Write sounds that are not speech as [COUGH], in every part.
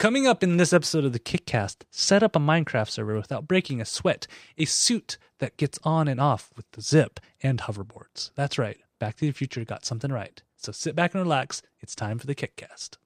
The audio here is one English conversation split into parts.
Coming up in this episode of the Kickcast, set up a Minecraft server without breaking a sweat, a suit that gets on and off with the zip, and hoverboards. That's right, Back to the Future got something right. So sit back and relax. It's time for the Kickcast.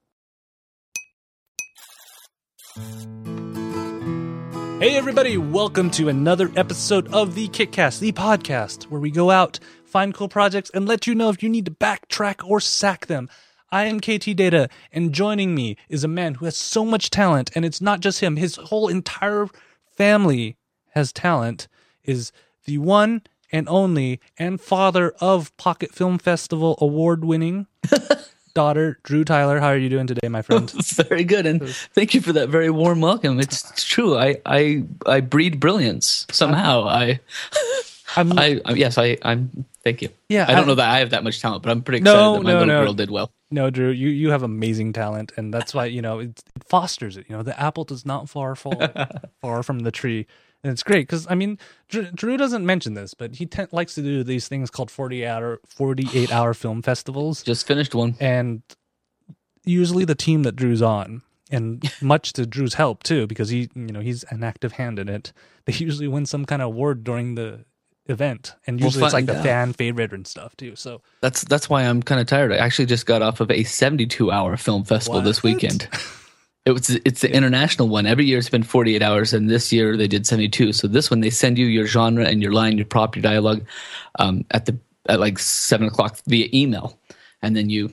Hey, everybody, welcome to another episode of the Kickcast, the podcast where we go out, find cool projects, and let you know if you need to backtrack or sack them. I am KT Data, and joining me is a man who has so much talent, and it's not just him, his whole entire family has talent, is the one and only and father of Pocket Film Festival award winning [LAUGHS] daughter, Drew Tyler. How are you doing today, my oh, friend? [LAUGHS] very good, and thank you for that very warm welcome. It's, it's true. I, I I breed brilliance somehow. I, [LAUGHS] I'm, I, I yes, I I'm. Thank you. Yeah, I don't I- know that I have that much talent, but I'm pretty excited No, that my no, little no. girl did well. No, Drew, you, you have amazing talent, and that's why you know it, it fosters it. You know, the apple does not far fall [LAUGHS] far from the tree, and it's great because I mean, Drew, Drew doesn't mention this, but he te- likes to do these things called forty hour forty eight hour [SIGHS] film festivals, Just finished one. and usually the team that Drew's on, and [LAUGHS] much to Drew's help too, because he you know he's an active hand in it. They usually win some kind of award during the event, and We'll usually it's like the fan favorite and stuff too. So That's that's why I'm kind of tired. I actually just got off of a 72 hour film festival this weekend. It was it's the international one. Every year it's been 48 hours, and this year they did 72. So this one they send you your genre and your line, your prop, your dialogue, um, at the at like seven o'clock via email, and then you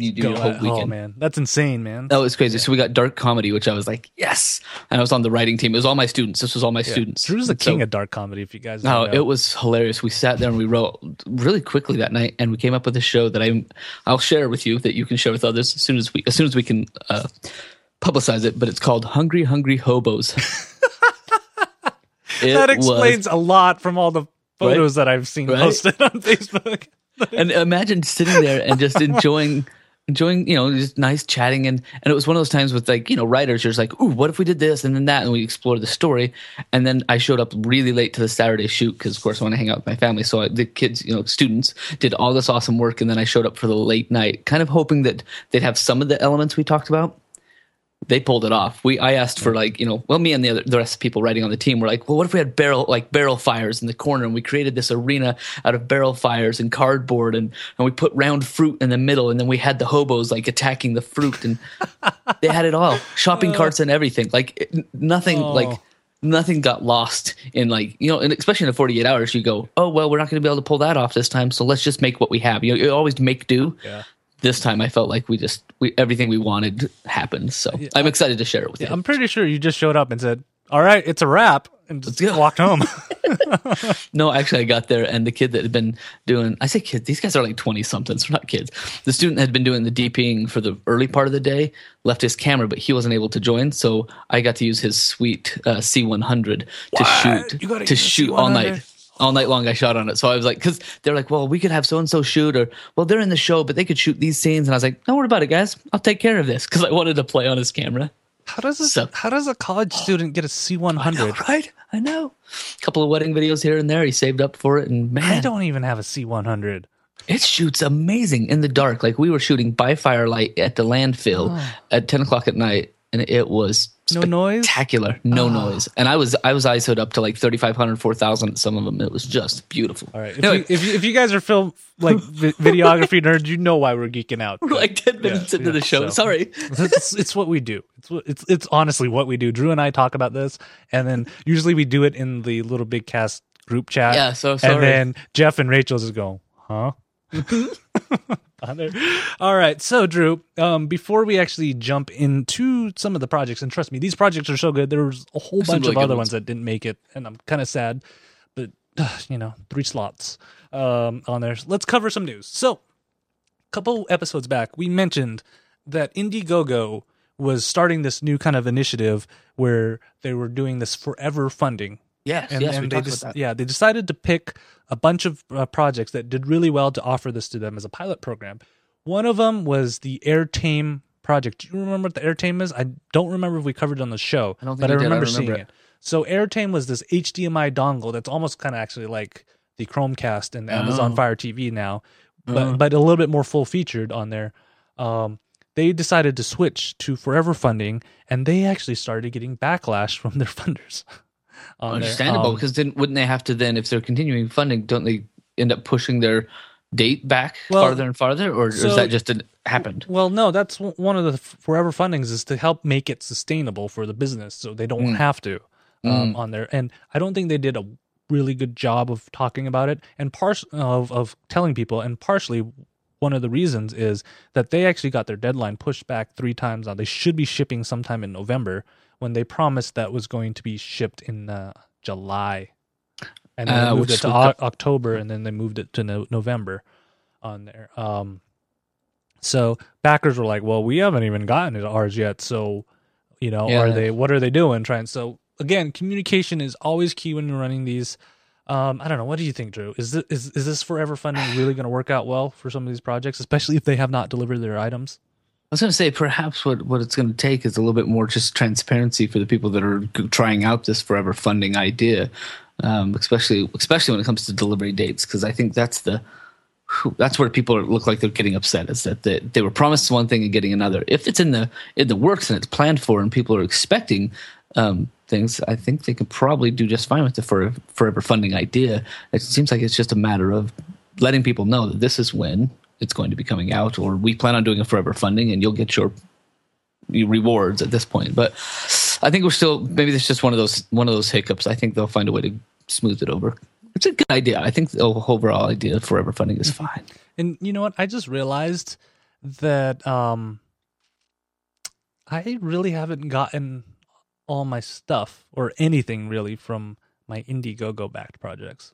you do your whole at- weekend. oh man, that's insane, man. That was crazy. So we got dark comedy, which I was like, yes. And I was on the writing team. It was all my students. This was all my students. Drew's the So- king of dark comedy. If you guys, no, know. it was hilarious. We sat there and we wrote really quickly that night, and we came up with a show that I I'll share with you that you can share with others as soon as we as soon as we can uh, publicize it. But it's called Hungry Hungry Hobos. [LAUGHS] That was- explains a lot from all the photos that I've seen Right? posted on [LAUGHS] Facebook. and imagine sitting there and just [LAUGHS] enjoying enjoying you know just nice chatting. And and it was one of those times with like you know writers you're just like ooh what if we did this and then that? And we explored the story. And then i showed up really late to the saturday shoot because of course i want to hang out with my family. So I, the kids you know students did all this awesome work. And then i showed up for the late night kind of hoping that they'd have some of the elements we talked about they pulled it off. We I asked for like you know well me and the other the rest of the people writing on the team were like well what if we had barrel like barrel fires in the corner and we created this arena out of barrel fires and cardboard and and we put round fruit in the middle and then we had the hobos like attacking the fruit and [LAUGHS] they had it all shopping carts and everything like it, nothing Oh. like nothing got lost in like you know and especially in the 48 hours you go oh well we're not going to be able to pull that off this time so let's just make what we have you, know, you always make do Yeah. This time I felt like we just we everything we wanted happened. So I'm excited to share it with you. I'm pretty sure you just showed up and said, "All right, it's a wrap," and just walked home. [LAUGHS] [LAUGHS] No, actually, I got there, and the kid that had been doing I say kids, these guys are like 20 somethings, they're not kids. The student had been doing the DPing for the early part of the day, left his camera, but he wasn't able to join. So I got to use his sweet uh, C100 to shoot to shoot all C100? night. All night long, I shot on it. So I was like, because they're like, well, we could have so and so shoot, or well, they're in the show, but they could shoot these scenes. And I was like, don't worry about it, guys. I'll take care of this because I wanted to play on his camera. how does a, So- how does a college student get a C100? right? I know. A couple of wedding videos here and there. He saved up for it, and man, I don't even have a C100. it shoots amazing in the dark. Like we were shooting by firelight at the landfill at ten o'clock at night, and it was No noise? spectacular. No ah. noise, and I was I was ISO'd up to like 3,500, 4,000 some of them. It was just beautiful. All right, if, Anyway, you, if, you, if you guys are film like vi- [LAUGHS] videography nerds, you know why we're geeking out. we're like ten minutes Yeah, into the show. so- Sorry. [LAUGHS] it's, it's what we do. It's it's it's honestly what we do. Drew and I talk about this, and then usually we do it in the little big cast group chat. Yeah, so and then Jeff and Rachel just go, huh? [LAUGHS] On there. All right, so Drew, um, before we actually jump into some of the projects, and trust me, these projects are so good. There was a whole bunch really of other ones. ones that didn't make it, and I'm kind of sad, but you know, three slots um, on there. Let's cover some news. So, a couple episodes back, we mentioned that Indiegogo was starting this new kind of initiative where they were doing this forever funding. Yes, And, yes, and they talked just, about that. yeah, they decided to pick a bunch of uh, projects that did really well to offer this to them as a pilot program. One of them was the AirTame project. Do you remember what the AirTame is? I don't remember if we covered it on the show, I don't think but I did. I remember, remember seeing it. it. So AirTame was this HDMI dongle that's almost kind of actually like the Chromecast and Amazon Oh. Fire TV now, but Oh. but a little bit more full featured on there. Um, they decided to switch to forever funding and they actually started getting backlash [LAUGHS] from their funders. Understandable, Um, because then wouldn't they have to then, if they're continuing funding, don't they end up pushing their date back Well, farther and farther, or, or is that just a, happened? Well, no, that's one of the forever fundings is to help make it sustainable for the business, so they don't Mm. have to um, on there. And I don't think they did a really good job of talking about it and part of of telling people. And partially, one of the reasons is that they actually got their deadline pushed back three times. Now they should be shipping sometime in November when they promised that was going to be shipped in uh, July, and then they Uh, moved it to o- October, and then they moved it to no- November on there. Um, so backers were like, "Well, we haven't even gotten to ours yet, so you know, Yeah. are they? What are they doing? Trying so again, communication is always key when you're running these. Um, I don't know. What do you think, Drew? Is this is, is this forever funding really going to work out well for some of these projects, especially if they have not delivered their items? I was going to say perhaps what, what it's going to take is a little bit more just transparency for the people that are trying out this forever funding idea, um, especially especially when it comes to delivery dates, because I think that's the that's where people look like they're getting upset is that they, they were promised one thing and getting another. If it's in the in the works and it's planned for and people are expecting um, things, I think they can probably do just fine with the forever funding idea. It seems like it's just a matter of letting people know that this is when it's going to be coming out, or we plan on doing a forever funding, and you'll get your, your rewards at this point. But I think we're still maybe there's just one of those one of those hiccups. I think they'll find a way to smooth it over. It's a good idea. I think the overall idea of forever funding is fine. And you know what? I just realized that um, I really haven't gotten all my stuff or anything really from my Indiegogo backed projects.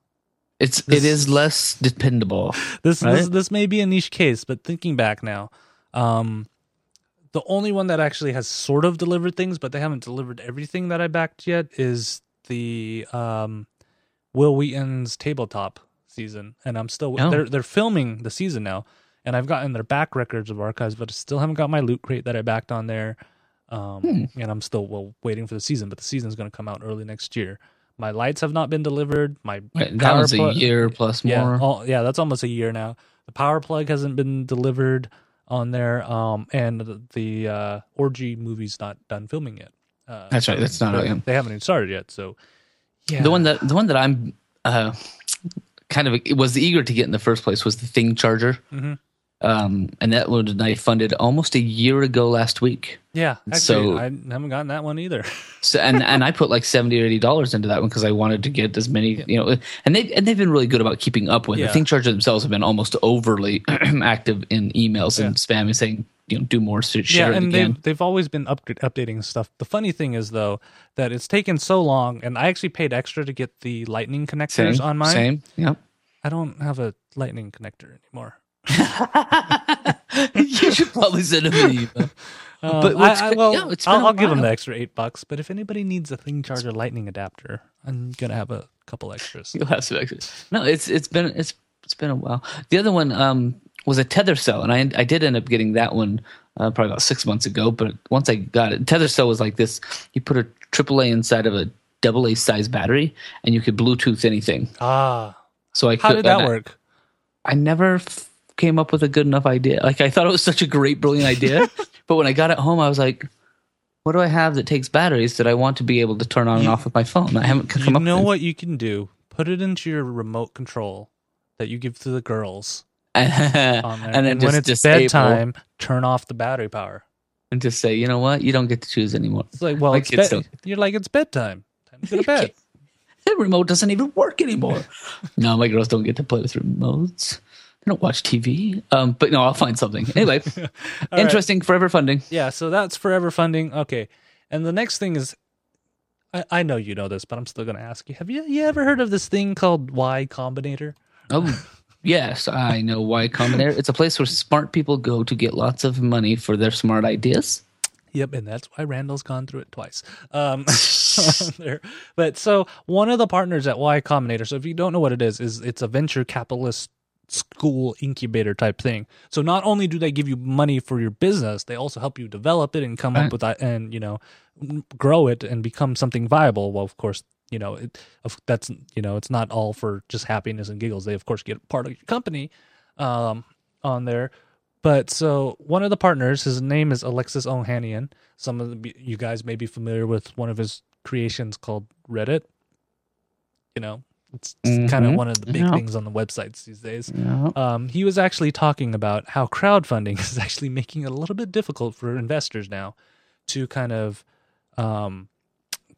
It's This- it is less dependable. This, this this may be a niche case, but thinking back now, um, the only one that actually has sort of delivered things, but they haven't delivered everything that I backed yet, is the um, Wil Wheaton's tabletop season, and I'm still Oh. they're they're filming the season now, and I've gotten their back records of archives, but I still haven't got my loot crate that I backed on there. Um, Hmm. and I'm still well waiting for the season, but the season's going to come out early next year. My lights have not been delivered. My Right, that was a year plus yeah, more. all, yeah, that's almost a year now. The power plug hasn't been delivered on there, um, and the, the uh, orgy movie's not done filming yet. Uh, That's right, that's not they, they haven't even started yet. So, yeah, The one that the one that I'm uh, kind of was eager to get in the first place was the Think Charger, Mhm. Um, and that one I funded almost a year ago last week. yeah. Actually, so- I haven't gotten that one either. [LAUGHS] So and and I put like seventy or eighty dollars into that one because I wanted to get as many you know and they and they've been really good about keeping up with Yeah. the Think Charger themselves have been almost overly [CLEARS THROAT] active in emails and Yeah. spam and saying you know do more sh- yeah, share it and they've they've always been up, updating stuff. The funny thing is though that it's taken so long, and I actually paid extra to get the lightning connectors Same, on mine. same, yep. I don't have a lightning connector anymore. You should probably send them an email. Um, [LAUGHS] But I, I, well, yeah, I'll, I'll give them the extra eight bucks. But if anybody needs a Think Charger Lightning adapter, I'm gonna have a couple extras. [LAUGHS] You'll have some extras. No, it's it's been it's it's been a while. The other one um, was a tether cell, and I I did end up getting that one uh, probably about six months ago. But once I got it, tether cell was like this: you put a AAA inside of a double A size battery, and you could Bluetooth anything. Ah, So I how could, did that I- work? I never f- came up with a good enough idea. Like I thought it was such a great, brilliant idea, [LAUGHS] but when I got it home, I was like. What do I have that takes batteries that I want to be able to turn on and off with my phone? I haven't come You up You know with what you can do? Put it into your remote control that you give to the girls [LAUGHS] and then and just when it's disable bedtime, turn off the battery power. and just say, you know what, you don't get to choose anymore. It's like, well, it's don't. you're like it's bedtime. Time to go to [LAUGHS] bed. The remote doesn't even work anymore. no, my girls don't get to play with remotes. They don't watch TV. Um, but no, I'll find something. [LAUGHS] Anyway, interesting. Forever funding. Yeah, so that's forever funding. Okay. And the next thing is I, I know you know this, but I'm still gonna ask you. Have you you ever heard of this thing called Y Combinator? Oh, yes, I know Y Combinator. It's a place where smart people go to get lots of money for their smart ideas. Yep, and that's why Randall's gone through it twice. Um, [LAUGHS] there. But so one of the partners at Y Combinator. So if you don't know what it is, is it's a venture capitalist school incubator type thing. So not only do they give you money for your business, they also help you develop it and come Right. up with that and you know grow it and become something viable. Well, of course, you know it, that's you know it's not all for just happiness and giggles. They of course get part of your company um, on there. but so one of the partners, his name is Alexis Ohanian. Some of the, you guys may be familiar with one of his creations called Reddit. You know, it's, kind of one of the big Yeah. things on the websites these days. Yeah. Um, he was actually talking about how crowdfunding [LAUGHS] is actually making it a little bit difficult for investors now to kind of um,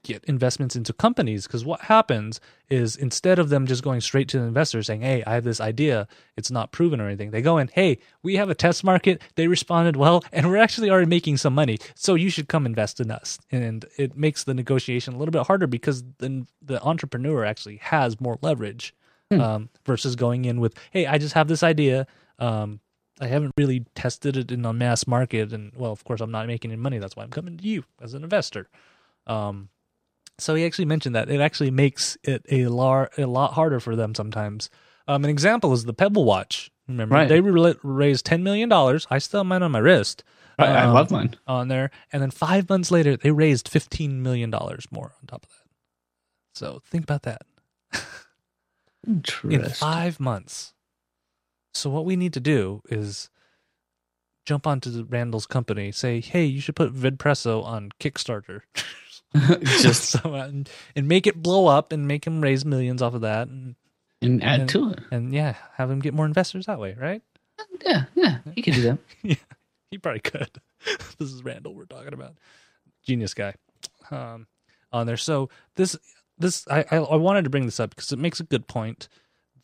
get investments into companies. Because what happens is instead of them just going straight to the investor saying, "Hey, I have this idea. It's not proven or anything," they go in, "Hey, we have a test market. They responded well, and we're actually already making some money. So you should come invest in us." And it makes the negotiation a little bit harder because then the entrepreneur actually has more leverage um, versus going in with, "Hey, I just have this idea." Um, I haven't really tested it in a mass market, and well, of course, I'm not making any money. That's why I'm coming to you as an investor. Um, so he actually mentioned that it actually makes it a lar- a lot harder for them sometimes. Um, an example is the Pebble Watch. Remember, Right. they re- raised ten million dollars. I still have mine on my wrist. I, I um, love mine. on there, and then five months later, they raised fifteen million dollars more on top of that. So think about that in five months. So what we need to do is jump onto Randall's company, say, "Hey, you should put VidPresso on Kickstarter." [LAUGHS] [LAUGHS] [LAUGHS] Just so, uh, and, and make it blow up and make him raise millions off of that, and, and add And- to it. and yeah, have him get more investors that way, right? Yeah, yeah, he could do that. [LAUGHS] yeah, he probably could. this is Randall we're talking about, genius guy, um, on there. So this this I, I I wanted to bring this up because it makes a good point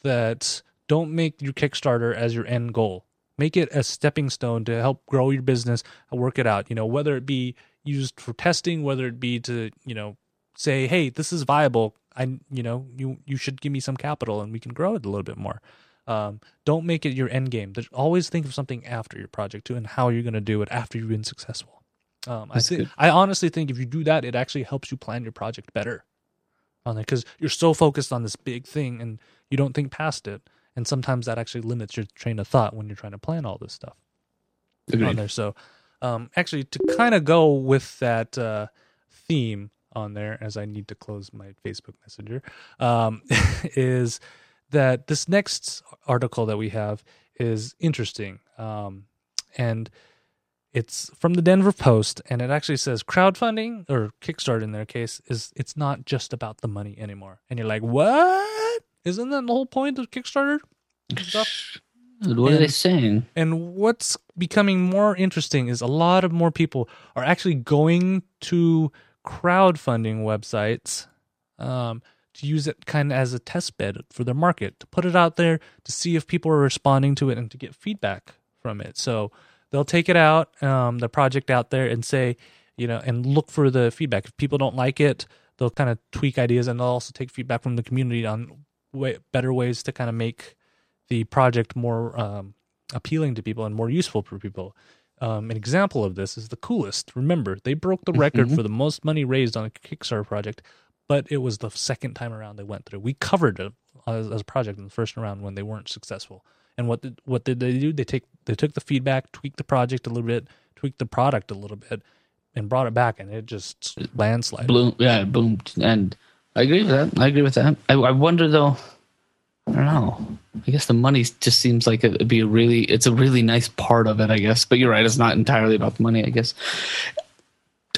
that don't make your Kickstarter as your end goal. Make it a stepping stone to help grow your business and work it out. You know, whether it be used for testing, whether it be to you know say, hey, this is viable. I you know you you should give me some capital and we can grow it a little bit more. Um, don't make it your end game. There's always think of something after your project too, and how you're going to do it after you've been successful. Um, I think. I honestly think if you do that, it actually helps you plan your project better on it because you're so focused on this big thing and you don't think past it. And sometimes that actually limits your train of thought when you're trying to plan all this stuff on there. So, um, actually, to kind of go with that uh, theme on there, as I need to close my Facebook Messenger, um, [LAUGHS] is that this next article that we have is interesting, um, and it's from the Denver Post, and it actually says crowdfunding or Kickstarter in their case is it's not just about the money anymore. And you're like, what? Isn't that the whole point of Kickstarter? Stuff? What are they saying? And what's becoming more interesting is a lot of more people are actually going to crowdfunding websites um, to use it kind of as a test bed for their market, to put it out there to see if people are responding to it and to get feedback from it. So they'll take it out, um, the project out there, and say, you know, and look for the feedback. If people don't like it, they'll kind of tweak ideas and they'll also take feedback from the community on way, better ways to kind of make the project more um, appealing to people and more useful for people. Um, an example of this is the coolest. Remember, they broke the record for the most money raised on a Kickstarter project, but it was the second time around they went through. We covered it as, as a project in the first round when they weren't successful. And what did what did they do? They take they took the feedback, tweaked the project a little bit, tweaked the product a little bit, and brought it back, and it just landslide. Bloom, yeah, it boomed. And I agree with that. I agree with that. I, I wonder though. I don't know. I guess the money just seems like it'd be a really, it's a really nice part of it. I guess, but you're right. It's not entirely about the money. I guess.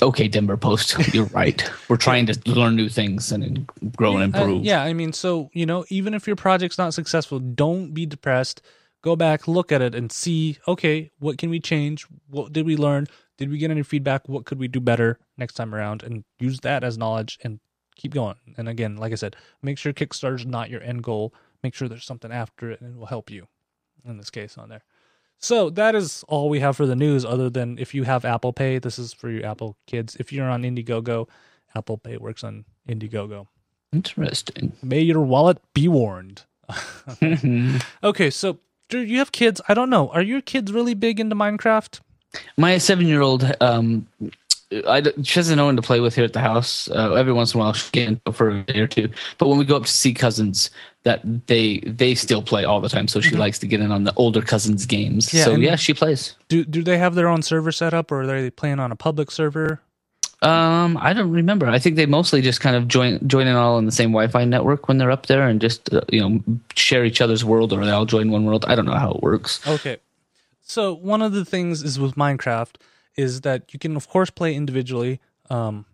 Okay, Denver Post. [LAUGHS] You're right. We're trying to learn new things and grow and Uh, improve. yeah, I mean, so you know, even if your project's not successful, don't be depressed. Go back, look at it, and see. Okay, what can we change? What did we learn? Did we get any feedback? What could we do better next time around? And use that as knowledge and keep going. And again, like I said, make sure Kickstarter's not your end goal. Make sure there's something after it, and it will help you. In this case, on there. So that is all we have for the news. Other than if you have Apple Pay, this is for your Apple kids. If you're on Indiegogo, Apple Pay works on Indiegogo. Interesting. May your wallet be warned. [LAUGHS] Okay, so do you have kids? I don't know. Are your kids really big into Minecraft? My seven-year-old, um, I she doesn't know when to play with here at the house. Uh, every once in a while, she can go for a day or two. But when we go up to see cousins, that they they still play all the time. So she likes to get in on the older cousins' games. Mm-hmm. Yeah, so yeah, she plays. Do do they have their own server set up, or are they playing on a public server? Um, I don't remember. I think they mostly just kind of join join in all on the same Wi-Fi network when they're up there, and just uh, you know share each other's world, or they all join one world. I don't know how it works. Okay, So one of the things is with Minecraft is that you can of course play individually. Um,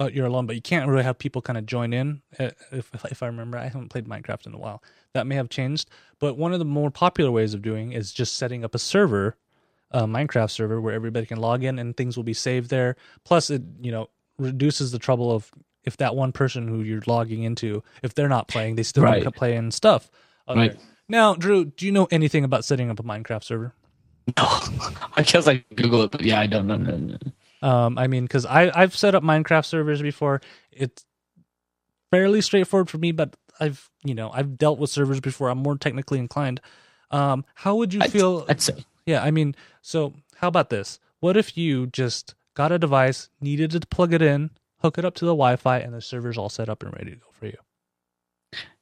uh, you're alone, but you can't really have people kind of join in. uh, If, if [LAUGHS] if I remember, I haven't played Minecraft in a while. That may have changed, but one of the more popular ways of doing is just setting up a server, a Minecraft server where everybody can log in and things will be saved there. Plus, it you know reduces the trouble of if that one person who you're logging into, if they're not playing, they still Right. can play in stuff. Right. there. Now, Drew, do you know anything about setting up a Minecraft server? [LAUGHS] I guess I Google it, but yeah, I don't know. No, no. Um, I mean, because I I've set up Minecraft servers before. It's fairly straightforward for me, but I've you know I've dealt with servers before. I'm more technically inclined. Um, how would you I'd, feel? I'd say. yeah, I mean, so how about this? What if you just got a device, needed to plug it in, hook it up to the Wi-Fi, and the server's all set up and ready to go for you?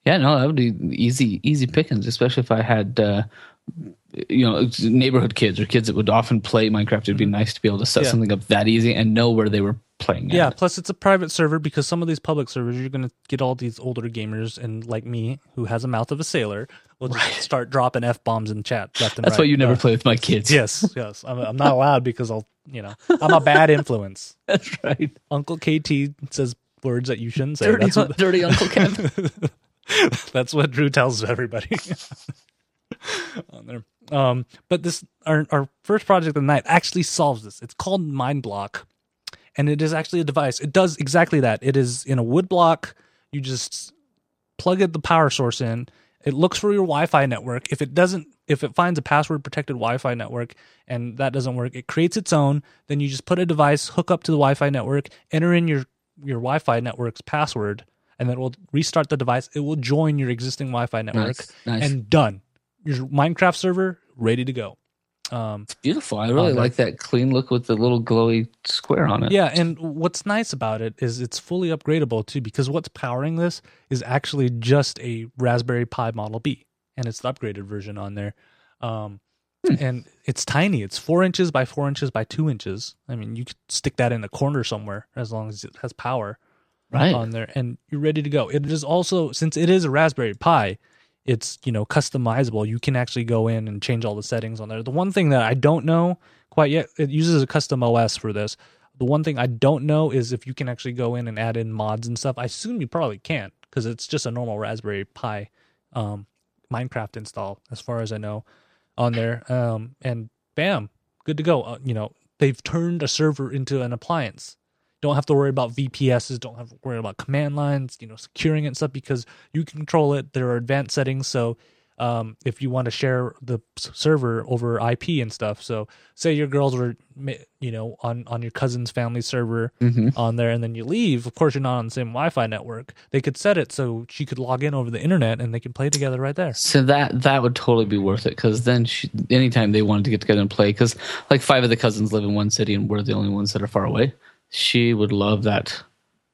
Yeah, no, that would be easy, easy pickings, especially if I had, uh, you know, neighborhood kids or kids that would often play Minecraft. It'd be nice to be able to set Yeah. something up that easy and know where they were playing. at. Yeah, plus it's a private server because some of these public servers you're going to get all these older gamers and like me who has a mouth of a sailor will just start dropping f bombs in chat left and That's right. why you never Uh, play with my kids. Yes, yes. I'm, I'm not allowed because I'll, you know, I'm a bad influence. [LAUGHS] That's right. Uncle KT says words that you shouldn't say. Dirty, That's what, dirty Uncle Kev. [LAUGHS] that's what Drew tells everybody. [LAUGHS] [LAUGHS] On there. Um, but this our our first project of the night actually solves this. It's called Mind Block, and it is actually a device. It does exactly that. It is in a wood block. You just plug it the power source in. It looks for your Wi-Fi network. If it doesn't, if it finds a password protected Wi-Fi network and that doesn't work, it creates its own. Then you just put a device, hook up to the Wi-Fi network, enter in your your Wi-Fi network's password, and then it will restart the device. It will join your existing Wi-Fi network, Nice, nice. and done. Your Minecraft server ready to go. Um, Beautiful. I really Oh, like that clean look with the little glowy square on it. Yeah, and what's nice about it is it's fully upgradable too, because what's powering this is actually just a Raspberry Pi Model B, and it's the upgraded version on there. Um, And it's tiny. It's four inches by four inches by two inches. I mean, you could stick that in the corner somewhere as long as it has power Right. on there, and you're ready to go. It is also since it is a Raspberry Pi, it's you know customizable. You can actually go in and change all the settings on there. The one thing that I don't know quite yet, it uses a custom OS for this. The one thing I don't know is if you can actually go in and add in mods and stuff. I assume you probably can't because it's just a normal Raspberry Pi um, Minecraft install, as far as I know, on there. Um, and bam, good to go. Uh, you know, they've turned a server into an appliance. Don't have to worry about VPSs. Don't have to worry about command lines. You know, securing it and stuff because you control it. There are advanced settings. So um, if you want to share the server over IP and stuff, so say your girls were, you know, on on your cousin's family server Mhm. on there, and then you leave. Of course, you're not on the same Wi-Fi network. They could set it so she could log in over the internet and they can play together right there. So that that would totally be worth it because then she, anytime they wanted to get together and play, because like five of the cousins live in one city and we're the only ones that are far away. She would love that.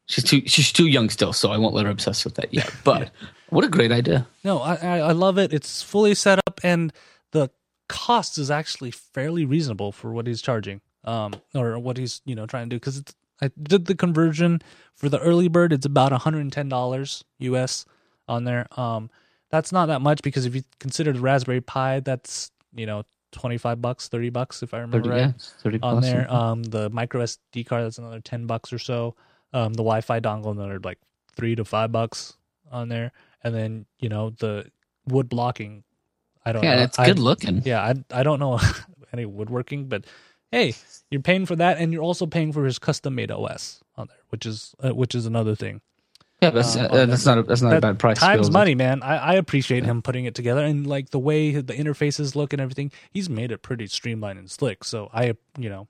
She's too she's too young still, so I won't let her obsess with that yet. But [LAUGHS] what a great idea! No, I, I I love it. It's fully set up, and the cost is actually fairly reasonable for what he's charging, um, or what he's you know trying to do. Because I did the conversion for the early bird. It's about one hundred and ten dollars US on there. Um, that's not that much because if you consider the Raspberry Pi, that's you know twenty five bucks, thirty bucks if I remember Thirty, right yeah, thirty on plus. there. Um, the micro SD card that's another ten bucks or so. Um, the Wi-Fi dongle another like three to five bucks on there, and then you know the wood blocking. I don't yeah, know. it's I- good looking. Yeah, I I don't know [LAUGHS] any woodworking, but hey, you're paying for that, and you're also paying for his custom made OS on there, which is uh, which is another thing. Yeah, that's, uh, uh, that's not a, that's not a bad price. Time's able money, man. I, I appreciate him putting it together and like the way the interfaces look and everything. He's made it pretty streamlined and slick. So I, you know,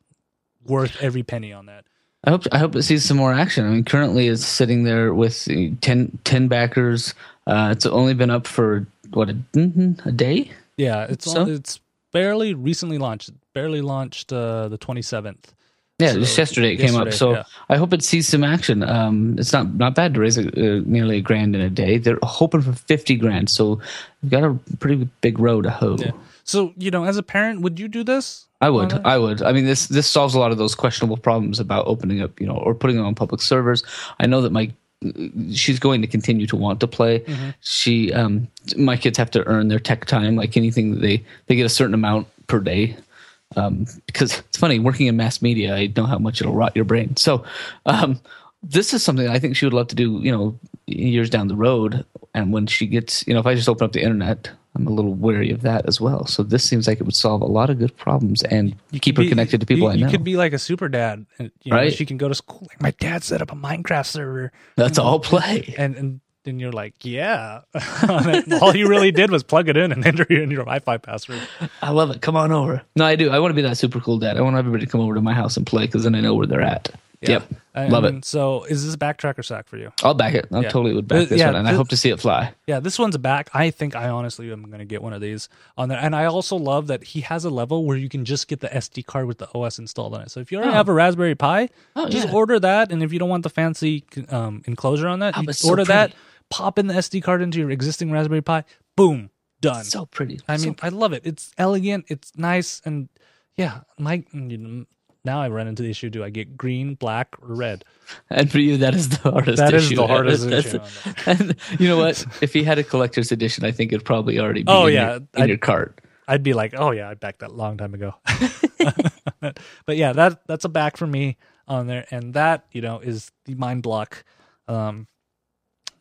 worth every penny on that. I hope I hope it sees some more action. I mean, currently it's sitting there with uh, 10, 10 backers. Uh, it's only been up for what a, mhm, a day. Yeah, it's So? all, it's barely recently launched. Barely launched uh, the 27th. Yeah, So, just yesterday it came up. So yeah. I hope it sees some action. Um, it's not not bad to raise a, uh, nearly a grand in a day. They're hoping for fifty grand, so we've got a pretty big road to hoe. Yeah. So you know, as a parent, would you do this? I would, Okay. I would. I mean, this this solves a lot of those questionable problems about opening up, you know, or putting it on public servers. I know that my she's going to continue to want to play. Mm-hmm. She, um, my kids have to earn their tech time, like anything that they they get a certain amount per day um, because it's funny working in mass media. I know how much it'll rot your brain. So um, this is something I think she would love to do. You know, years down the road, and when she gets, you know, if I just open up the internet, I'm a little wary of that as well. So this seems like it would solve a lot of good problems and You keep her be- connected to people you, I you could be like a super dad. You know, Right. She can go to school. Like my dad set up a Minecraft server, That's all play. and and then you're like, yeah. [LAUGHS] All you really did was plug it in and [LAUGHS] enter in your Wi-Fi password. I love it. Come on over. No, I do. I want to be that super cool dad. I want everybody to come over to my house and play because then I know where they're at. Yep. And- Love it. So is this a backtrack or sack for you? I'll back it. I Yeah. totally would back this yeah, one, and I hope to see it fly. Yeah, this one's back. I think I honestly am going to get one of these on there. And I also love that he has a level where you can just get the SD card with the OS installed on it. So if you already Oh. have a Raspberry Pi, Oh, just yeah. order that. And if you don't want the fancy um, enclosure on that, Oh, you it's so order that, pretty. Pop in the SD card into your existing Raspberry Pi, boom, done. So pretty. I So mean, I love it. It's elegant. It's nice, and yeah, my now I run into the issue: do I get green, black, or red? And for you, that is the hardest. That is issue. the hardest issue [LAUGHS] And you know what? If he had a collector's edition, I think it'd probably already be Oh, in, yeah. your, in I'd- your cart. I'd be like, oh yeah, I backed that long time ago. [LAUGHS] [LAUGHS] but yeah, that that's a back for me on there, and that you know is the mind block. Um,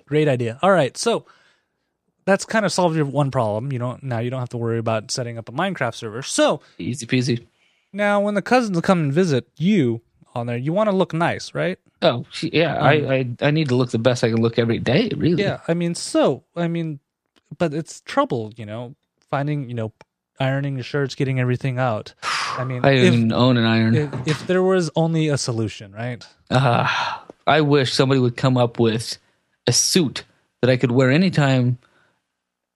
great idea. All right, so that's kind of solved your one problem. You don't now you don't have to worry about setting up a Minecraft server. So Easy peasy. now when the cousins come and visit you on there, you want to look nice, right? Oh, yeah. I, I I need to look the best I can look every day. Really. Yeah, I mean, so I mean, but it's trouble, you know, finding, you know, ironing your shirts, getting everything out. I mean, I if, even own an iron. if, if there was only a solution, right? Uh, I wish somebody would come up with a suit that I could wear anytime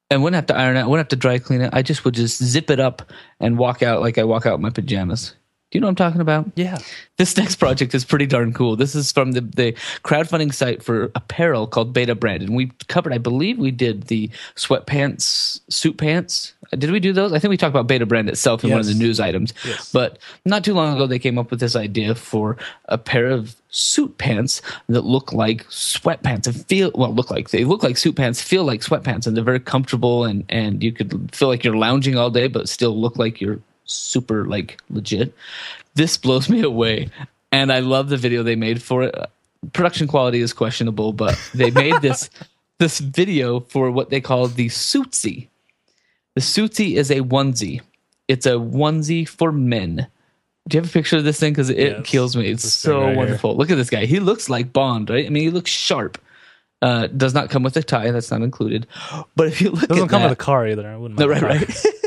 and wouldn't have to iron it, wouldn't have to dry clean it. I just would just zip it up and walk out like I walk out in my pajamas. Do you know what I'm talking about? Yeah. This next project is pretty darn cool. This is from the, the crowdfunding site for apparel called Beta Brand. And we covered, I believe we did the sweatpants, suit pants. Uh, did we do those? I think we talked about Beta Brand itself in one of the news items. Yes. But not too long ago, they came up with this idea for a pair of suit pants that look like sweatpants and feel well. Look like they look like suit pants, feel like sweatpants, and they're very comfortable and and you could feel like you're lounging all day, but still look like you're super like legit. This blows me away, and I love the video they made for it. Production quality is questionable, but they made this [LAUGHS] this video for what they call the suitsy. The suitsy is a onesie. It's a onesie for men. Do you have a picture of this thing? Because it Yes. kills me. It's so right here. wonderful. Look at this guy. He looks like Bond, right? I mean, he looks sharp. Uh, does not come with a tie. That's not included. [GASPS] But if you look Doesn't come that, with a car either. I wouldn't no, mind right, right. [LAUGHS]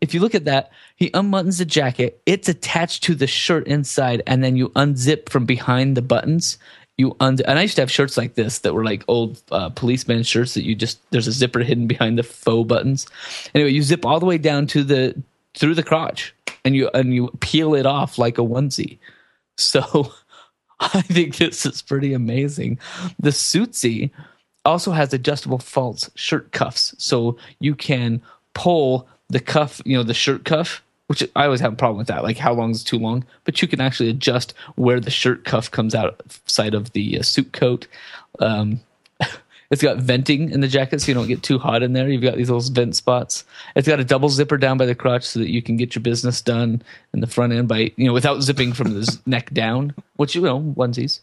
if you look at that, he unbuttons the jacket. It's attached to the shirt inside, and then you unzip from behind the buttons. You un- and I used to have shirts like this that were like old uh, policeman shirts that you just there's a zipper hidden behind the faux buttons. Anyway, you zip all the way down to the through the crotch, and you and you peel it off like a onesie. So [LAUGHS] I think this is pretty amazing. The suitsy also has adjustable false shirt cuffs, so you can pull the cuff, you know, the shirt cuff. Which I always have a problem with that. Like, how long is too long? But you can actually adjust where the shirt cuff comes outside of the uh, suit coat. Um, [LAUGHS] it's got venting in the jacket, so you don't get too hot in there. You've got these little vent spots. It's got a double zipper down by the crotch, so that you can get your business done in the front end by you know without zipping from the [LAUGHS] neck down, which you know onesies.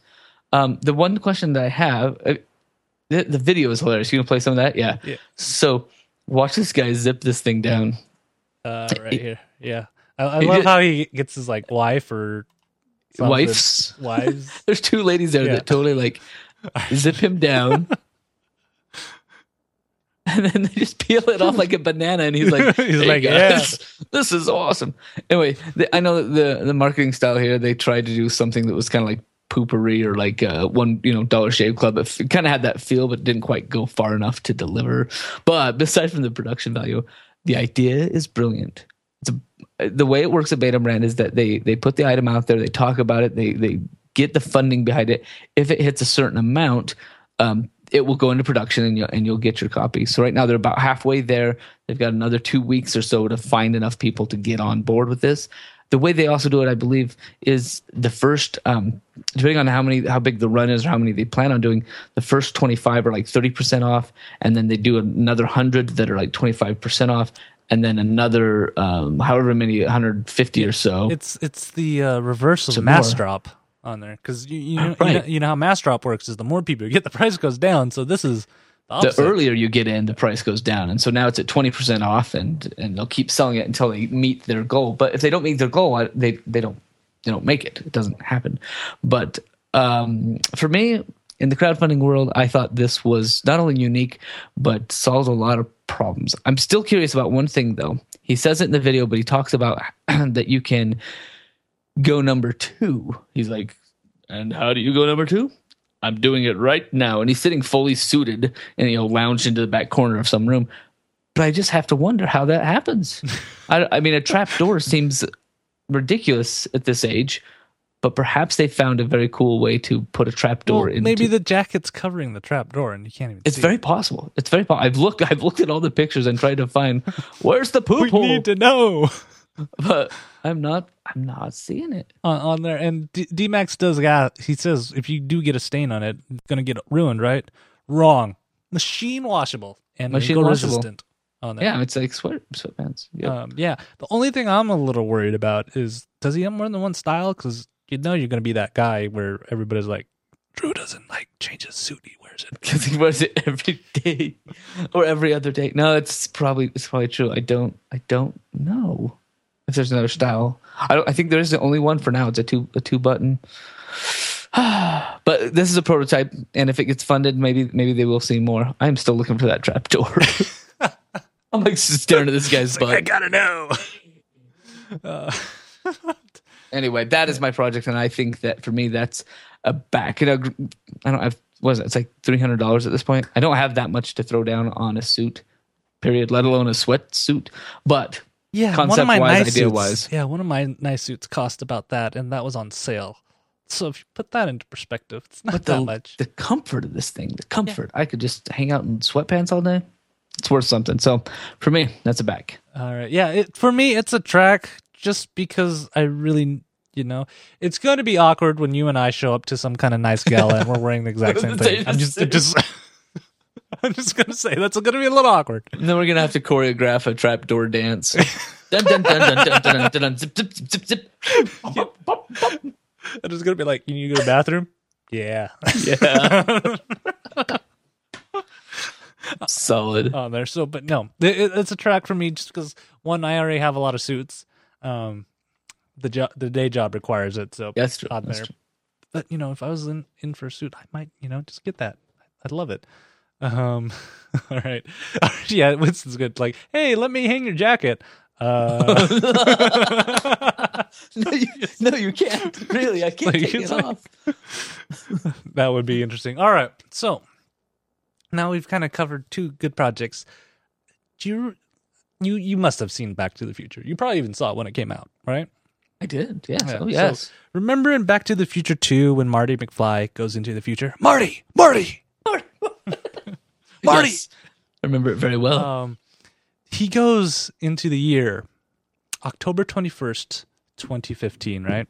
Um, the one question that I have, uh, the, the video is hilarious. You gonna play some of that? Yeah. Yeah. So watch this guy zip this thing down. Uh, [LAUGHS] right here. Yeah. I, I love how he gets his like wife or something. Wife's. wives. [LAUGHS] There's two ladies there Yeah. that totally like zip him down. [LAUGHS] And then they just peel it off like a banana, and he's like, He's "Hey like, guys, this is awesome." Anyway, the, I know that the the marketing style here they tried to do something that was kind of like Poo-Pourri or like uh, one you know Dollar Shave Club. It kind of had that feel, but didn't quite go far enough to deliver. But aside from the production value, the idea is brilliant. A, the way it works at Beta Brand is that they they put the item out there, they talk about it, they they get the funding behind it. If it hits a certain amount, um, it will go into production and you'll, and you'll get your copy. So right now they're about halfway there. They've got another two weeks or so to find enough people to get on board with this. The way they also do it, I believe, is the first, um, depending on how many, how big the run is or how many they plan on doing, the first 25 are like 30% off. And then they do another 100 that are like 25% off. and then another um, however many 150 or so. It's it's the uh, reverse of Some mass more. drop on there because you you know, you know you know how mass drop works is the more people you get, the price goes down. So this is the, the earlier you get in, the price goes down, and so now it's at 20 percent off, and and they'll keep selling it until they meet their goal. But if they don't meet their goal, they they don't they don't make it. It doesn't happen. But um, for me, in the crowdfunding world, I thought this was not only unique but solves a lot of problems. I'm still curious about one thing though. He says it in the video, but he talks about [CLEARS THROAT] that you can go number two. He's like, and how do you go number two? I'm doing it right now. And he's sitting fully suited and, you know, lounged into the back corner of some room. But I just have to wonder how that happens. [LAUGHS] I, I mean, a trap door seems ridiculous at this age, but perhaps they found a very cool way to put a trap door Well, into maybe the jacket's covering the trap door and you can't even. It's very it. possible. It's very possible. I've looked I've looked at all the pictures and tried to find [LAUGHS] where's the poop We hole, need to know but I'm not I'm not seeing it. on, on there. And D- D-Max does got. He says if you do get a stain on it, it's gonna get ruined. Right? Wrong. Machine washable and Machine washable. resistant on there. Yeah, it's like sweat sweatpants. Yep. Um, yeah. The only thing I'm a little worried about is does he have more than one style? Because you know you're going to be that guy where everybody's like, Drew doesn't like change his suit. He wears it. because [LAUGHS] he wears it every day or every other day. No, it's probably it's probably true. I don't I don't know if there's another style. I don't, I think there is the only one for now. It's a two a two button. [SIGHS] but this is a prototype, and if it gets funded, maybe maybe they will see more. I'm still looking for that trap door. [LAUGHS] I'm like staring at this guy's butt. I gotta know. [LAUGHS] Uh, [LAUGHS] anyway, that is my project, and I think that for me, that's a back. You know, I don't have was it? It's like three hundred dollars at this point. I don't have that much to throw down on a suit, period. Let alone a sweatsuit. But Yeah, one of my Concept-wise, nice idea-wise. suits. Yeah, one of my nice suits cost about that, and that was on sale. So if you put that into perspective, it's not but that the much. the comfort of this thing, the comfort. I could just hang out in sweatpants all day. It's worth something. So for me, that's a back. All right. Yeah, it, for me, it's a track just because I really, you know, it's going to be awkward when you and I show up to some kind of nice gala and we're wearing the [LAUGHS] exact same thing. I'm just, just, [LAUGHS] [LAUGHS] I'm just going to say that's going to be a little awkward. And then we're gonna have to choreograph a trapdoor dance. [LAUGHS] dun, dun, dun, dun, dun, dun, dun, dun, zip, zip, zip, zip, zip. And it's going to be like, you need to go to the bathroom? Yeah. Yeah. [LAUGHS] Solid. on there. So, but no, it, it- it's a track for me just because one, I already have a lot of suits. Um, the job, the day job requires it. So That's true. on That's there. true. But you know, if I was in in for a suit, I might, you know, just get that. I'd love it. Um, [LAUGHS] all right, [LAUGHS] yeah, Winston's good. Like, hey, let me hang your jacket. Uh, [LAUGHS] no, you, no, you can't. Really, I can't Like, take it like- off. that would be interesting. All right, so now we've kind of covered two good projects. Do you you you must have seen Back to the Future? You probably even saw it when it came out, right? I did. Yes. Yeah, oh, so- yes. Remember in Back to the Future 2 when Marty McFly goes into the future? Marty! Marty! Marty! Yes. I remember it very well. Um, he goes into the year October 21st, 2015, right?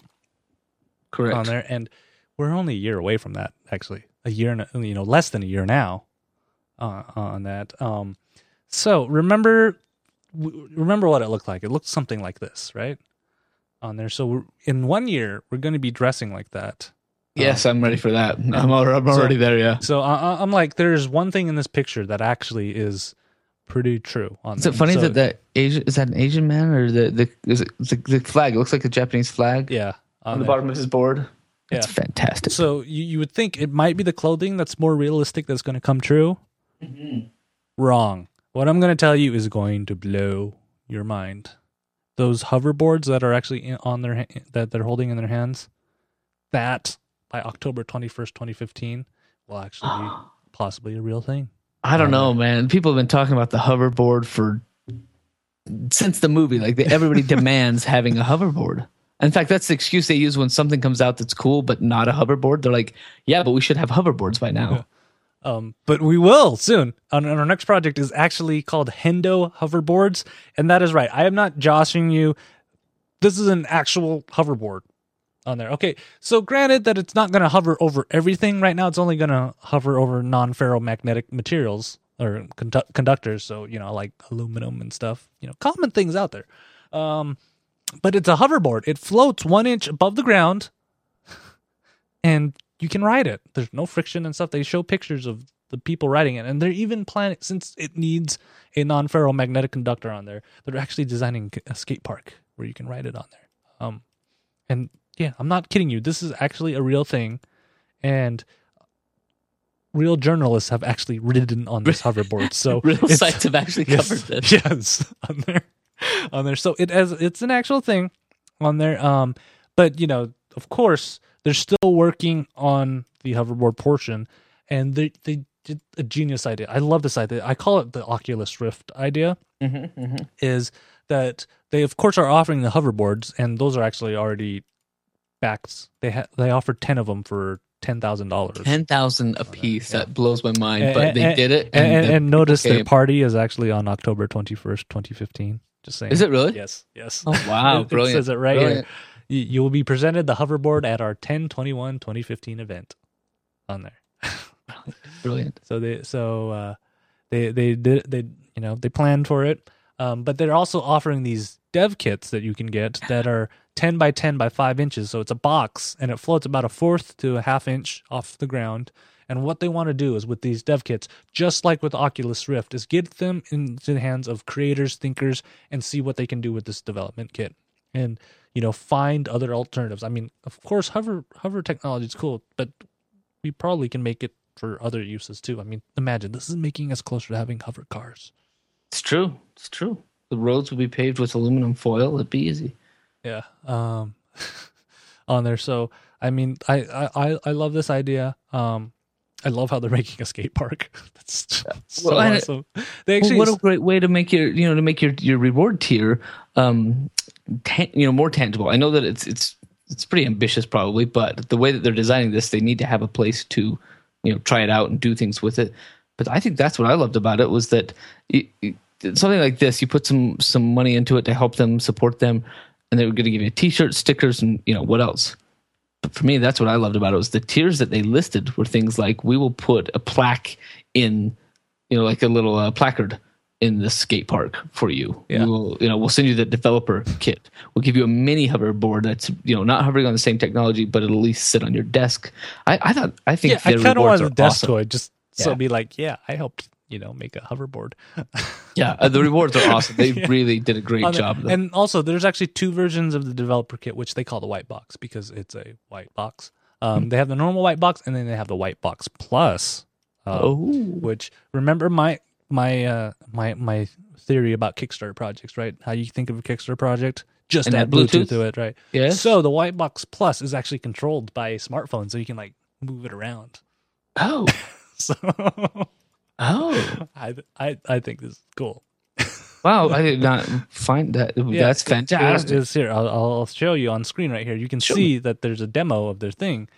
Correct. On there. And we're only a year away from that, actually. A year, and you know, less than a year now uh, on that. Um, so remember, w- remember what it looked like. It looked something like this, right? On there. So we're, in one year, we're going to be dressing like that. Yes, I'm ready for that. I'm already, I'm So- already there. Yeah. So I, I- I'm like, there's one thing in this picture that actually is pretty true. On Is it funny So- that that Asian is that an Asian man or the the is it the, the flag? It looks like a Japanese flag yeah on on the bottom of his board. Yeah. It's fantastic. So you, you would think it might be the clothing that's more realistic that's going to come true. Mm-hmm. Wrong. What I'm going to tell you is going to blow your mind. Those hoverboards that are actually in, on their ha- that they're holding in their hands, that by October 21st, 2015, will actually be [GASPS] possibly a real thing. I don't know, man. People have been talking about the hoverboard for since the movie. Like everybody [LAUGHS] demands having a hoverboard. In fact, that's the excuse they use when something comes out that's cool but not a hoverboard. They're like, "Yeah, but we should have hoverboards by now." Um, but we will soon. And our next project is actually called Hendo hoverboards, and that is right. I am not joshing you. This is an actual hoverboard on there. Okay, so granted that it's not going to hover over everything right now. It's only going to hover over non-ferromagnetic materials or condu- conductors. So you know, like aluminum and stuff. You know, common things out there. Um, but it's a hoverboard. It floats one inch above the ground, [LAUGHS] and you can ride it. There's no friction and stuff. They show pictures of the people riding it, and they're even planning since it needs a non-ferromagnetic conductor on there. They're actually designing a skate park where you can ride it on there. Um, and yeah, I'm not kidding you. This is actually a real thing, and real journalists have actually ridden on this [LAUGHS] hoverboard. So Real sites have actually [LAUGHS] yes, covered this. Yes, [LAUGHS] on there, on there. So it as it's an actual thing on there. Um, but you know, of course, they're still working on the hoverboard portion, and they they did a genius idea. I love this idea. I call it the Oculus Rift idea. Mm-hmm, Is that they of course are offering the hoverboards, and those are actually already backs. They ha- they offered ten of them for ten thousand dollars. Ten thousand a piece. Yeah. That blows my mind. And- but they and- did it. And, and, the and people notice their party is actually on October twenty first, twenty fifteen. Just saying. Is it really? Yes. Yes. Oh wow! [LAUGHS] It- it brilliant. says it right Brilliant. here. You, you will be presented the hoverboard at our 10 21 2015 event on there. [LAUGHS] Brilliant. So they so uh they they did they you know they planned for it. Um but they're also offering these dev kits that you can get that are 10 by 10 by 5 inches. So it's a box and it floats about a fourth to a half inch off the ground. And what they want to do is with these dev kits, just like with Oculus Rift, is get them into the hands of creators, thinkers, and see what they can do with this development kit. And you know, find other alternatives. I mean, of course, hover hover technology is cool, but we probably can make it for other uses too. I mean, imagine this is making us closer to having hover cars. It's true. It's true. The roads will be paved with aluminum foil. It'd be easy. Yeah. Um [LAUGHS] on there. So I mean I I I- love this idea. Um I love how they're [LAUGHS] making a skate park. [LAUGHS] That's so Well, awesome. They Well, what a great way to make your you know to make your your reward tier um tan- you know more tangible. I know that it's it's it's pretty ambitious probably, but the way that they're designing this, they need to have a place to you know try it out and do things with it. But I think that's what I loved about it was that it, it- something like this, you put some some money into it to help them support them, and they were going to give you t-shirts, stickers, and you know what else. But for me, that's what I loved about it was the tiers that they listed were things like we will put a plaque in, you know, like a little uh, placard in the skate park for you. Yeah. We will, you know, we'll send you the developer kit. We'll give you a mini hoverboard that's, you know, not hovering on the same technology, but it'll at least sit on your desk. I, I thought, I think Yeah, I kind of want a desk awesome. toy just so Yeah. be like, yeah, I helped, you know, make a hoverboard. Yeah, uh, the rewards are awesome. They [LAUGHS] Yeah. really did a great On job. though. And also, there's actually two versions of the developer kit, which they call the white box because it's a white box. Um, Hmm. They have the normal white box, and then they have the white box plus. Uh, oh, Which remember my my uh, my my theory about Kickstarter projects, right? How you think of a Kickstarter project, just And add Bluetooth Bluetooth? to it, right? yes. So the white box plus is actually controlled by a smartphone, so you can like move it around. oh, [LAUGHS] So [LAUGHS] oh, [LAUGHS] I I I think this is cool. wow! I did not [LAUGHS] find that. That's fantastic. It's here. I'll, I'll show you on screen right here. You can Show see that there's a demo of their thing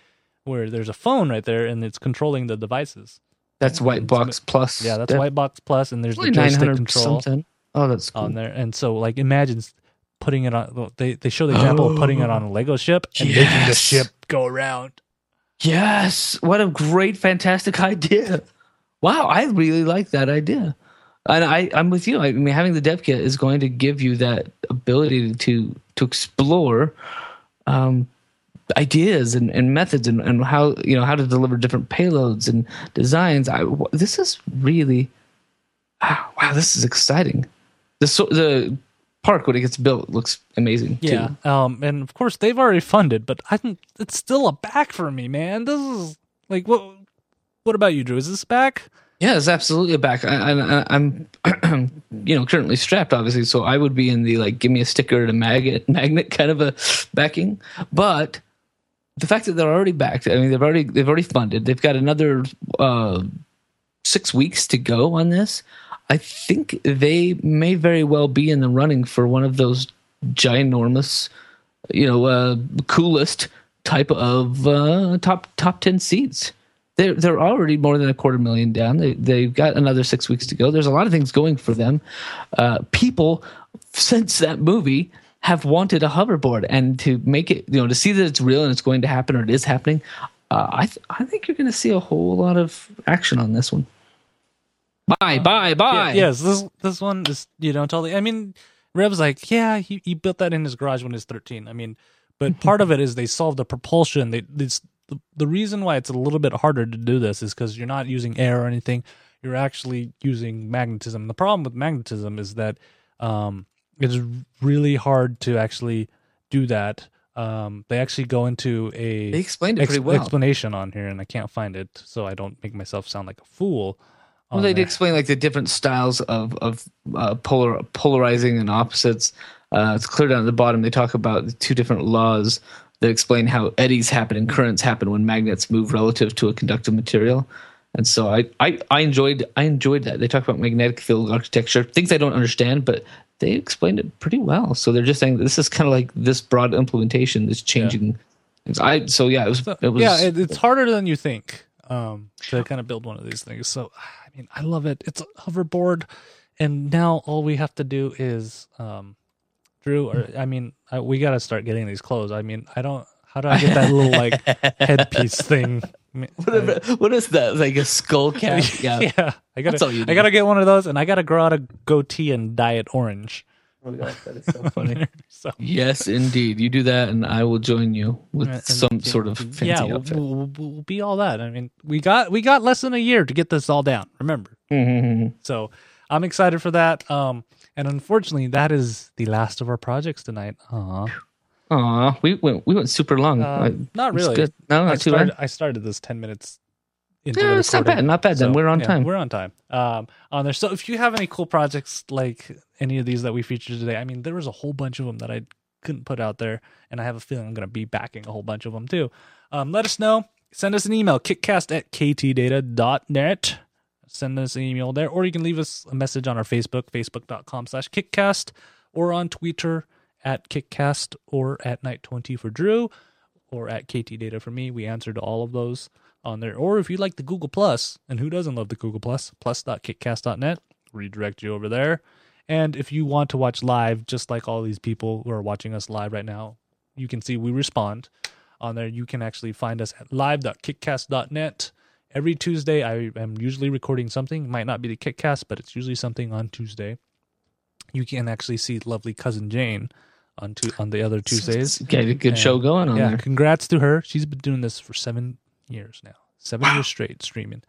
where there's a phone right there and it's controlling the devices. That's white box plus. Yeah, that's That- white box plus, and there's the joystick control something. Oh, that's cool. on there. And so, like, imagine putting it on. They they show the example of putting it on a oh. Lego ship and making the ship go around. Yes, what a great, fantastic idea! Wow, I really like that idea, and I, I'm with you. I mean, having the dev kit is going to give you that ability to to explore um, ideas and, and methods and, and how you know how to deliver different payloads and designs. I, this is really wow, wow, this is exciting. The the park when it gets built looks amazing. Yeah. Um. And of course they've already funded, but I think it's still a back for me, man. This is like what. What about you, Drew? Is this back? Yeah, it's absolutely back. I, I'm, [CLEARS THROAT] you know, currently strapped, obviously, so I would be in the like, give me a sticker and a magnet, [LAUGHS] magnet kind of a backing. But the fact that they're already backed, I mean, they've already they've already funded. They've got another uh, six weeks to go on this. I think they may very well be in the running for one of those ginormous, you know, uh, coolest type of uh, top top ten seats they're they're already more than a quarter million down. They they've got another six weeks to go. There's a lot of things going for them. Uh, people since that movie have wanted a hoverboard, and to make it, you know, to see that it's real and it's going to happen or it is happening. Uh, I th- I think you're going to see a whole lot of action on this one. Bye, bye, bye. Yeah, yes, this this one is you know totally. I mean, Rev's like, yeah, he he built that in his garage when he was thirteen. I mean, but [LAUGHS] part of it is they solved the propulsion. They this the, the reason why it's a little bit harder to do this is because you're not using air or anything. You're actually using magnetism. The problem with magnetism is that um, it's really hard to actually do that. Um, they actually go into a They explained it ex- pretty well. explanation on here, and I can't find it, so I don't make myself sound like a fool. Well, they did explain like the different styles of of uh, polar polarizing and opposites. Uh, it's clear down at the bottom. They talk about the two different laws that explain how eddies happen and currents happen when magnets move relative to a conductive material. And so I, I, I enjoyed I enjoyed that. They talk about magnetic field architecture, things I don't understand, but they explained it pretty well. So they're just saying this is kind of like this broad implementation that's changing. things. I so yeah, it was it was yeah, it, it's harder than you think um, to kind of build one of these things. So, I mean, I love it. It's a hoverboard, and now all we have to do is, um, Drew, or I mean, I, we got to start getting these clothes. I mean, I don't. How do I get that [LAUGHS] little like headpiece thing? I mean, Whatever- what is that? Like a skull [LAUGHS] cap? Yeah. yeah, I gotta, I gotta get one of those, and I gotta grow out a goatee and dye it orange. Oh my gosh, that is so [LAUGHS] funny. so Yes, indeed. You do that, and I will join you with And- some sort of fancy yeah, we'll, we'll, we'll be all that. I mean, we got we got less than a year to get this all down. Remember, Mhm. so I'm excited for that. Um, and unfortunately, that is the last of our projects tonight. Aw. Aw, we went we went super long. Uh, not really. good. No, I not too started, bad. I started this ten minutes. Into Yeah, the it's not bad. Not bad. Then So, we're on yeah, time. We're on time. Um, on there. So if you have any cool projects like any of these that we featured today, I mean, there was a whole bunch of them that I couldn't put out there, and I have a feeling I'm going to be backing a whole bunch of them too. Um, let us know. Send us an email, kickcast at ktdata.net. Send us an email there, or you can leave us a message on our Facebook, facebook.com slash kickcast, or on Twitter at kickcast, or at night20 for Drew, or at ktdata for me. We answer to all of those on there. Or if you like the Google Plus, and who doesn't love the Google Plus, plus.kickcast.net, redirect you over there. And if you want to watch live, just like all these people who are watching us live right now, you can see we respond on there. You can actually find us at live.kickcast.net. Every Tuesday, I am usually recording something. It might not be the Kickcast, but it's usually something on Tuesday. You can actually see lovely cousin Jane on on the other Tuesdays. Get a good And- show going on yeah, there. congrats to her. She's been doing this for seven years now, seven years straight streaming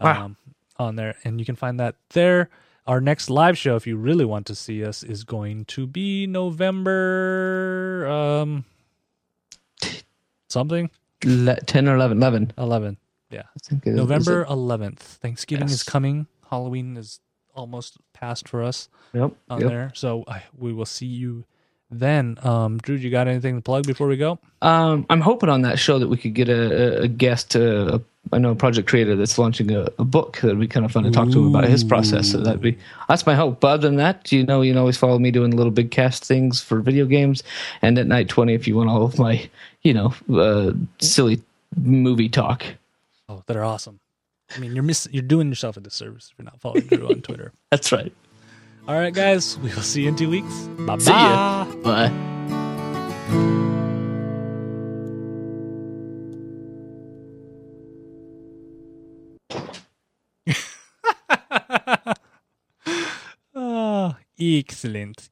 Wow. um, on there, and you can find that there. Our next live show, if you really want to see us, is going to be November um something Le- Ten or eleven. Eleven. eleven. Yeah, I think it is. November eleventh. Thanksgiving is coming. Halloween is almost past for us Yep. on yep. there, so I, we will see you then. Um, Drew, you got anything to plug before we go? Um, I'm hoping on that show that we could get a, a- guest, uh, a, I know a project creator that's launching a, a book that'd be kind of fun to talk to him about his process. So that'd be that's my hope. But other than that, you know, you can always follow me doing little big cast things for video games, and at night twenty if you want all of my, you know, uh, silly movie talk. Oh, that are awesome. I mean, you're miss you're doing yourself a disservice if you're not following Drew on Twitter. [LAUGHS] That's right. All right, guys, we will see you in two weeks. Bye See ya. Bye. [LAUGHS] Ah, excellent.